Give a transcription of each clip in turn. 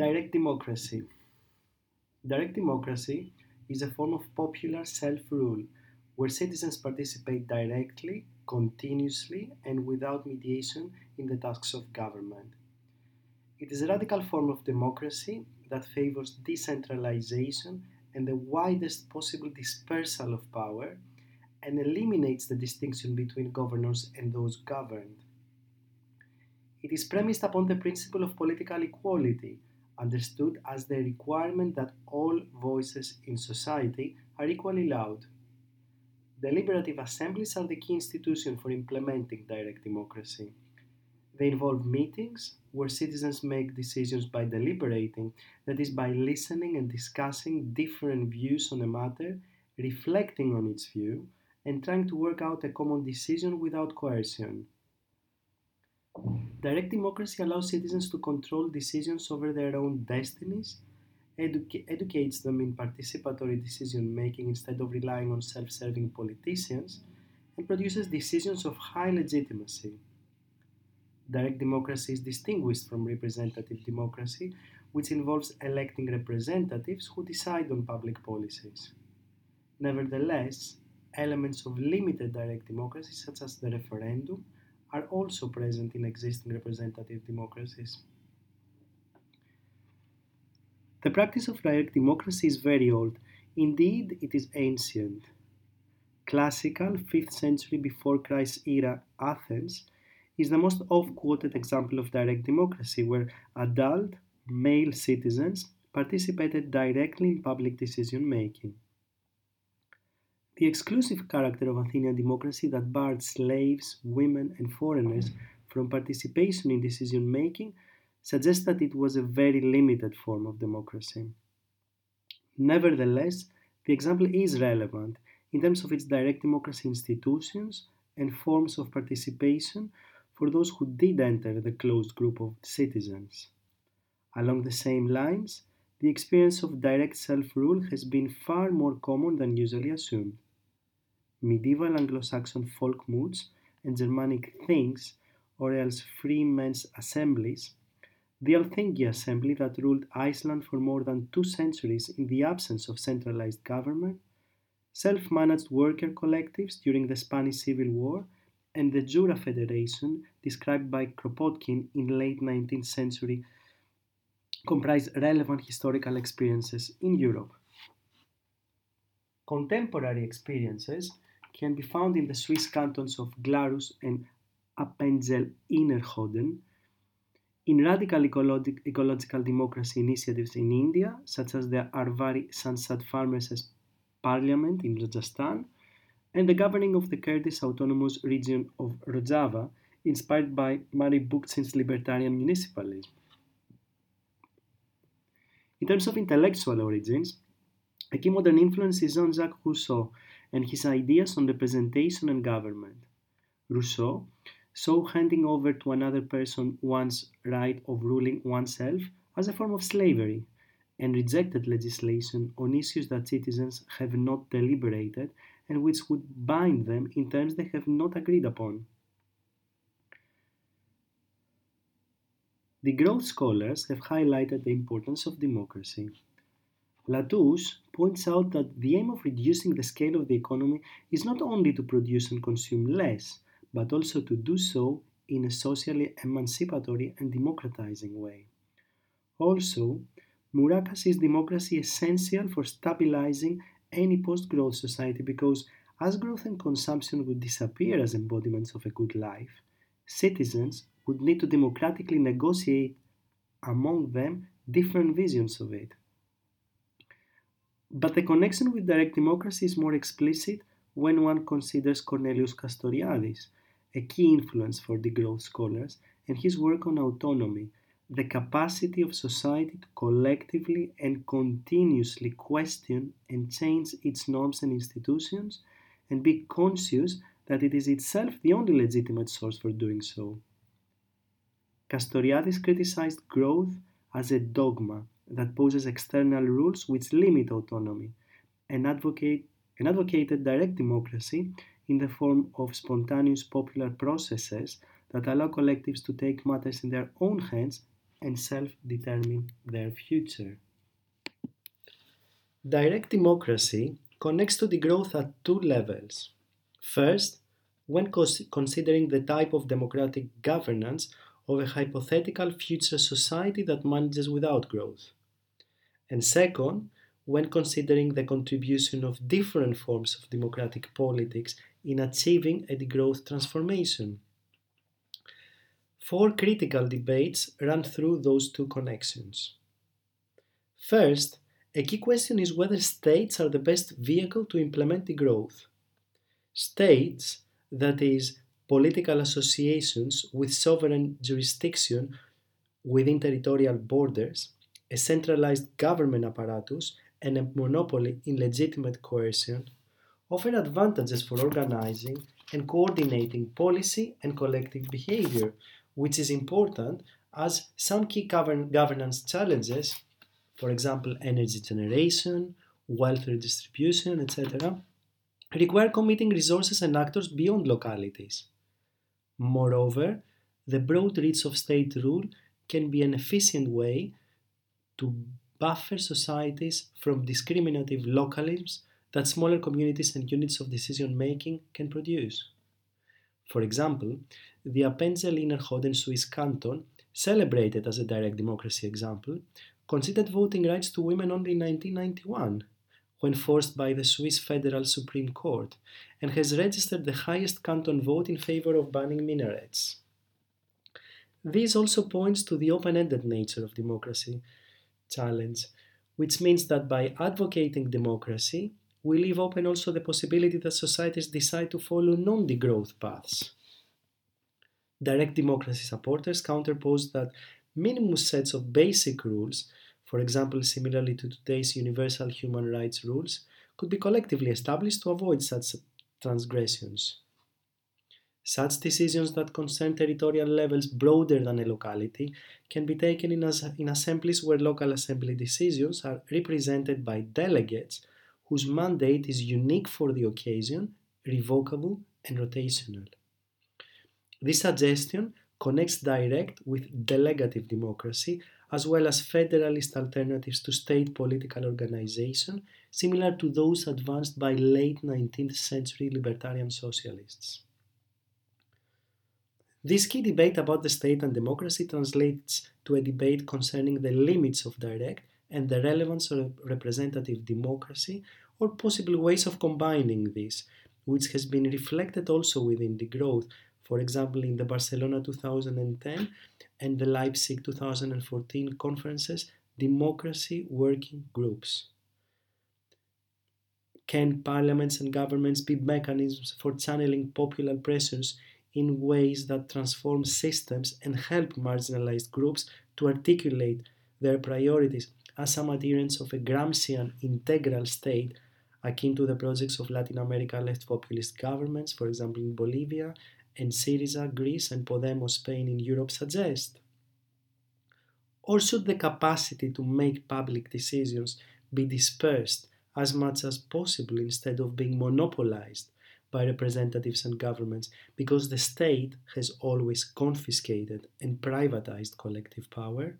Direct democracy. Direct democracy is a form of popular self rule where citizens participate directly, continuously, and without mediation in the tasks of government. It is a radical form of democracy that favors decentralization and the widest possible dispersal of power and eliminates the distinction between governors and those governed. It is premised upon the principle of political equality, understood as the requirement that all voices in society are equally loud. Deliberative assemblies are the key institution for implementing direct democracy. They involve meetings where citizens make decisions by deliberating, that is, by listening and discussing different views on a matter, reflecting on its view, and trying to work out a common decision without coercion. Direct democracy allows citizens to control decisions over their own destinies, educa- educates them in participatory decision making instead of relying on self serving politicians, and produces decisions of high legitimacy. Direct democracy is distinguished from representative democracy, which involves electing representatives who decide on public policies. Nevertheless, elements of limited direct democracy, such as the referendum, are also present in existing representative democracies. The practice of direct democracy is very old. Indeed, it is ancient. Classical 5th century before Christ era Athens is the most oft quoted example of direct democracy, where adult male citizens participated directly in public decision making. The exclusive character of Athenian democracy that barred slaves, women, and foreigners mm-hmm. from participation in decision making suggests that it was a very limited form of democracy. Nevertheless, the example is relevant in terms of its direct democracy institutions and forms of participation for those who did enter the closed group of citizens. Along the same lines, the experience of direct self rule has been far more common than usually assumed medieval Anglo-Saxon folkmoots and Germanic things, or else free men's assemblies, the Althingi assembly that ruled Iceland for more than two centuries in the absence of centralized government, self managed worker collectives during the Spanish Civil War, and the Jura Federation, described by Kropotkin in late 19th century, comprise relevant historical experiences in Europe. Contemporary experiences can be found in the Swiss cantons of Glarus and Appenzell Innerrhoden, in radical ecological democracy initiatives in India, such as the Arvari Sansad Farmers' Parliament in Rajasthan, and the governing of the Kurdish autonomous region of Rojava, inspired by Murray Bookchin's libertarian municipalism. In terms of intellectual origins, a key modern influence is Jean Jacques Rousseau, and his ideas on representation and government. Rousseau saw handing over to another person one's right of ruling oneself as a form of slavery and rejected legislation on issues that citizens have not deliberated and which would bind them in terms they have not agreed upon. Degrowth scholars have highlighted the importance of democracy. Latouche points out that the aim of reducing the scale of the economy is not only to produce and consume less, but also to do so in a socially emancipatory and democratizing way. Also, Murakami sees democracy essential for stabilizing any post growth society because, as growth and consumption would disappear as embodiments of a good life, citizens would need to democratically negotiate among them different visions of it. But the connection with direct democracy is more explicit when one considers Cornelius Castoriadis, a key influence for degrowth scholars, and his work on autonomy, the capacity of society to collectively and continuously question and change its norms and institutions, and be conscious that it is itself the only legitimate source for doing so. Castoriadis criticized growth as a dogma that poses external rules which limit autonomy and, advocate, and advocated direct democracy in the form of spontaneous popular processes that allow collectives to take matters in their own hands and self determine their future. Direct democracy connects to degrowth at two levels. First, when considering the type of democratic governance of a hypothetical future society that manages without growth. And second, when considering the contribution of different forms of democratic politics in achieving a degrowth transformation. Four critical debates run through those two connections. First, a key question is whether states are the best vehicle to implement degrowth. States, that is, political associations with sovereign jurisdiction within territorial borders, a centralized government apparatus, and a monopoly in legitimate coercion, offer advantages for organizing and coordinating policy and collective behavior, which is important as some key govern- governance challenges, for example, energy generation, wealth redistribution, etc., require committing resources and actors beyond localities. Moreover, the broad reach of state rule can be an efficient way to buffer societies from discriminative localisms that smaller communities and units of decision making can produce. For example, the Appenzell Innerrhoden Swiss canton, celebrated as a direct democracy example, considered voting rights to women only in 1991 when forced by the Swiss Federal Supreme Court and has registered the highest canton vote in favor of banning minarets. This also points to the open ended nature of democracy challenge, which means that by advocating democracy, we leave open also the possibility that societies decide to follow non degrowth paths. Direct democracy supporters counterpose that minimum sets of basic rules for example, similarly to today's universal human rights rules, could be collectively established to avoid such transgressions. Such decisions that concern territorial levels broader than a locality can be taken in, as, in assemblies where local assembly decisions are represented by delegates whose mandate is unique for the occasion, revocable, and rotational. This suggestion connects direct with delegative democracy as well as federalist alternatives to state political organization, similar to those advanced by late 19th century libertarian socialists. This key debate about the state and democracy translates to a debate concerning the limits of direct and the relevance of representative democracy or possible ways of combining this, which has been reflected also within degrowth, for example, in the Barcelona 2010 and the Leipzig 2014 conferences, democracy working groups. Can parliaments and governments be mechanisms for channeling popular pressures in ways that transform systems and help marginalized groups to articulate their priorities as some adherents of a Gramscian integral state akin to the projects of Latin America left populist governments, for example in Bolivia, and Syriza, Greece, and Podemos, Spain in Europe suggest? Or should the capacity to make public decisions be dispersed as much as possible instead of being monopolized by representatives and governments because the state has always confiscated and privatized collective power?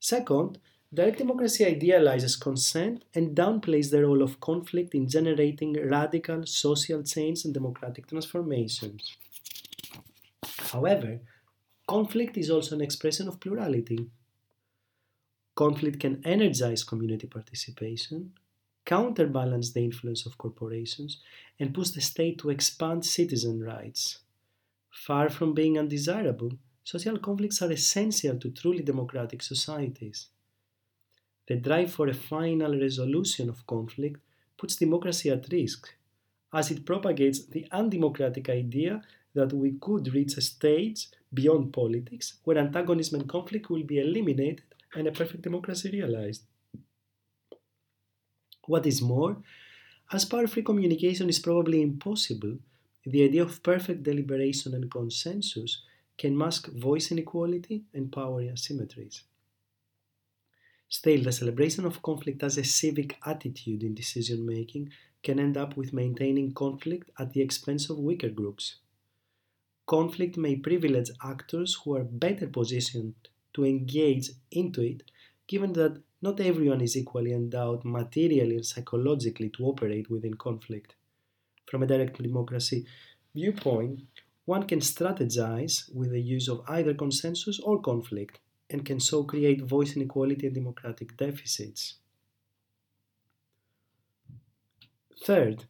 Second, Direct democracy idealizes consent and downplays the role of conflict in generating radical social change and democratic transformations. However, conflict is also an expression of plurality. Conflict can energize community participation, counterbalance the influence of corporations, and push the state to expand citizen rights. Far from being undesirable, social conflicts are essential to truly democratic societies. The drive for a final resolution of conflict puts democracy at risk, as it propagates the undemocratic idea that we could reach a stage beyond politics where antagonism and conflict will be eliminated and a perfect democracy realized. What is more, as power free communication is probably impossible, the idea of perfect deliberation and consensus can mask voice inequality and power asymmetries. Still, the celebration of conflict as a civic attitude in decision making can end up with maintaining conflict at the expense of weaker groups. conflict may privilege actors who are better positioned to engage into it, given that not everyone is equally endowed materially and psychologically to operate within conflict. From a direct democracy viewpoint, one can strategize with the use of either consensus or conflict and can so create voice inequality and democratic deficits. Third,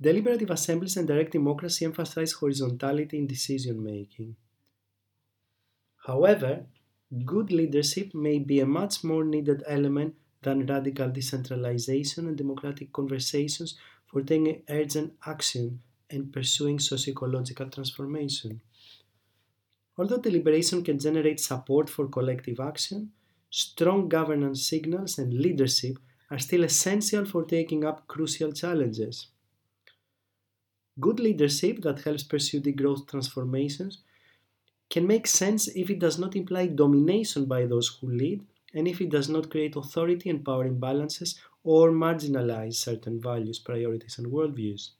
deliberative assemblies and direct democracy emphasize horizontality in decision making. However, good leadership may be a much more needed element than radical decentralization and democratic conversations for taking urgent action and pursuing socio-ecological transformation. Although deliberation can generate support for collective action, strong governance signals and leadership are still essential for taking up crucial challenges. Good leadership that helps pursue degrowth transformations can make sense if it does not imply domination by those who lead and if it does not create authority and power imbalances or marginalize certain values, priorities, and worldviews.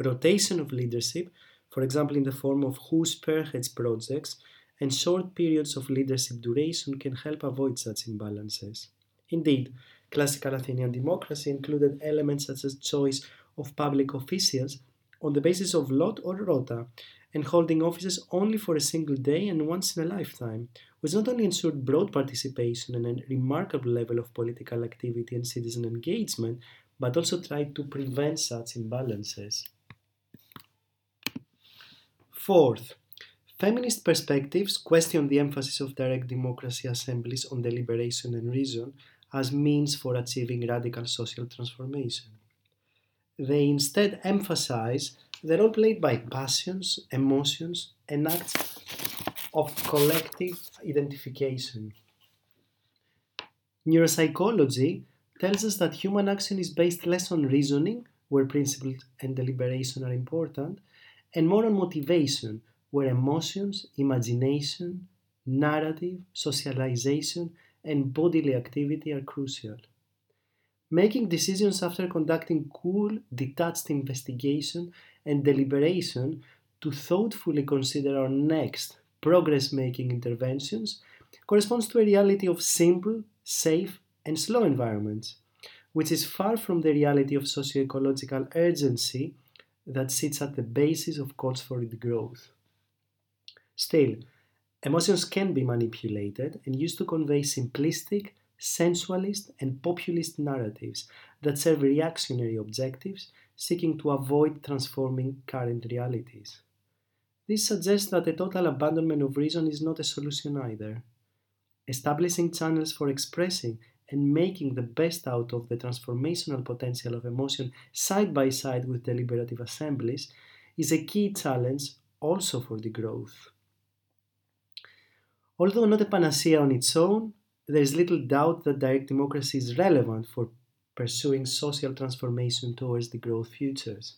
Rotation of leadership, for example, in the form of who spearheads projects, and short periods of leadership duration can help avoid such imbalances. Indeed, classical Athenian democracy included elements such as choice of public officials on the basis of lot or rota, and holding offices only for a single day and once in a lifetime, which not only ensured broad participation and a remarkable level of political activity and citizen engagement, but also tried to prevent such imbalances. Fourth, feminist perspectives question the emphasis of direct democracy assemblies on deliberation and reason as means for achieving radical social transformation. They instead emphasize the role played by passions, emotions, and acts of collective identification. Neuropsychology tells us that human action is based less on reasoning, where principles and deliberation are important, and more on motivation, where emotions, imagination, narrative, socialization, and bodily activity are crucial. Making decisions after conducting cool, detached investigation and deliberation to thoughtfully consider our next progress making interventions corresponds to a reality of simple, safe, and slow environments, which is far from the reality of socio ecological urgency that sits at the basis of calls for growth. Still, emotions can be manipulated and used to convey simplistic, sensualist, and populist narratives that serve reactionary objectives seeking to avoid transforming current realities. This suggests that a total abandonment of reason is not a solution either. Establishing channels for expressing and making the best out of the transformational potential of emotion side by side with deliberative assemblies is a key challenge also for degrowth. Although not a panacea on its own, there is little doubt that direct democracy is relevant for pursuing social transformation towards degrowth futures.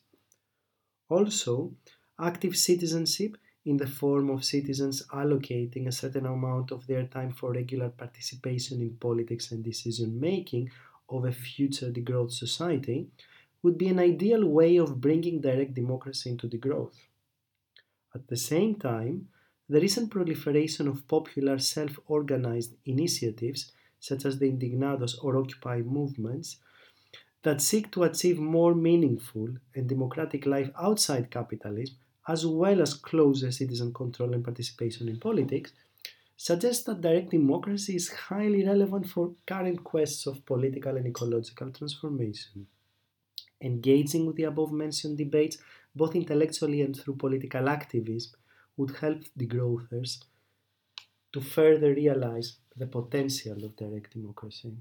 Also, active citizenship in the form of citizens allocating a certain amount of their time for regular participation in politics and decision making of a future degrowth society would be an ideal way of bringing direct democracy into degrowth. At the same time, the recent proliferation of popular self organized initiatives, such as the Indignados or Occupy movements, that seek to achieve more meaningful and democratic life outside capitalism, as well as closer citizen control and participation in politics, suggests that direct democracy is highly relevant for current quests of political and ecological transformation. Engaging with the above mentioned debates, both intellectually and through political activism, would help degrowthers to further realize the potential of direct democracy.